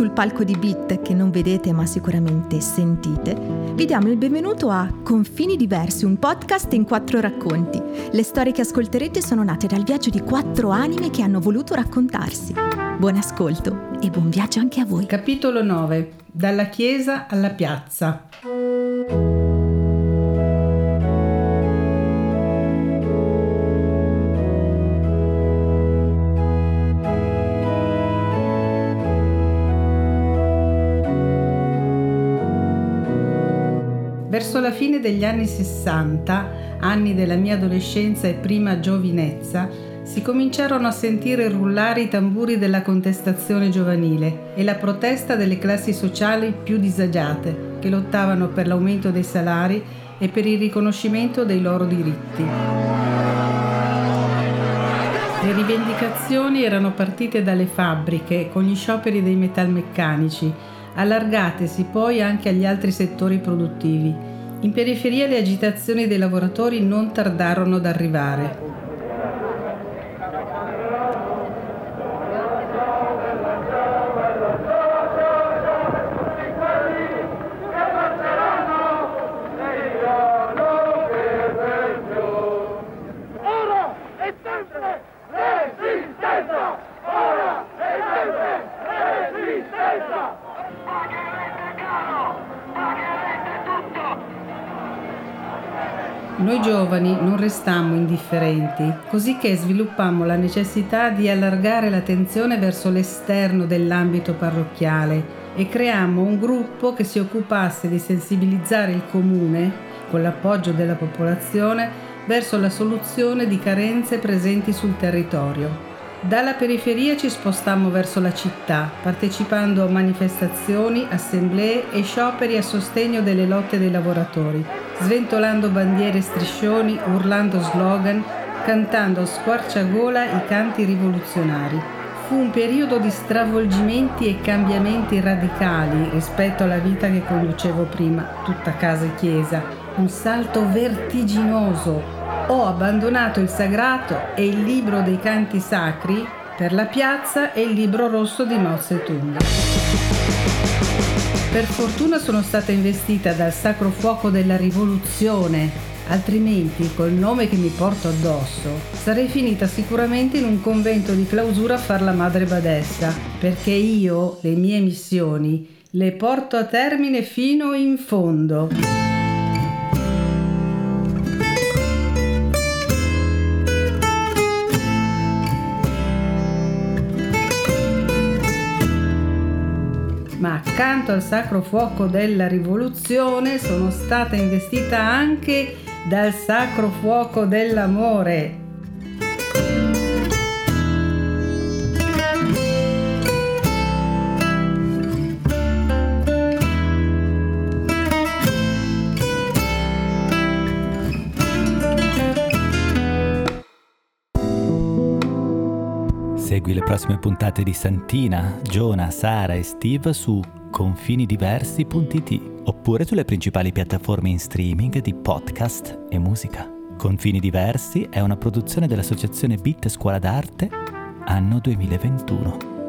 sul palco di Beat che non vedete ma sicuramente sentite, vi diamo il benvenuto a Confini Diversi, un podcast in quattro racconti. Le storie che ascolterete sono nate dal viaggio di quattro anime che hanno voluto raccontarsi. Buon ascolto e buon viaggio anche a voi. Capitolo 9. Dalla chiesa alla piazza. Verso la fine degli anni 60, anni della mia adolescenza e prima giovinezza, si cominciarono a sentire rullare i tamburi della contestazione giovanile e la protesta delle classi sociali più disagiate, che lottavano per l'aumento dei salari e per il riconoscimento dei loro diritti. Le rivendicazioni erano partite dalle fabbriche con gli scioperi dei metalmeccanici, allargatesi poi anche agli altri settori produttivi. In periferia le agitazioni dei lavoratori non tardarono ad arrivare. Noi giovani non restammo indifferenti, cosicché sviluppammo la necessità di allargare l'attenzione verso l'esterno dell'ambito parrocchiale e creammo un gruppo che si occupasse di sensibilizzare il comune, con l'appoggio della popolazione, verso la soluzione di carenze presenti sul territorio. Dalla periferia ci spostammo verso la città, partecipando a manifestazioni, assemblee e scioperi a sostegno delle lotte dei lavoratori, sventolando bandiere e striscioni, urlando slogan, cantando a squarciagola i canti rivoluzionari. Fu un periodo di stravolgimenti e cambiamenti radicali rispetto alla vita che conducevo prima, tutta casa e chiesa, un salto vertiginoso ho abbandonato il sagrato e il libro dei canti sacri per la piazza e il libro rosso di Mao Zedong. Per fortuna sono stata investita dal sacro fuoco della rivoluzione, altrimenti col nome che mi porto addosso sarei finita sicuramente in un convento di clausura a far la madre badessa, perché io le mie missioni le porto a termine fino in fondo. Ma accanto al sacro fuoco della rivoluzione sono stata investita anche dal sacro fuoco dell'amore. Segui le prossime puntate di Santina, Giona, Sara e Steve su confinidiversi.it oppure sulle principali piattaforme in streaming di podcast e musica. Confini Diversi è una produzione dell'associazione Bit Scuola d'Arte anno 2021.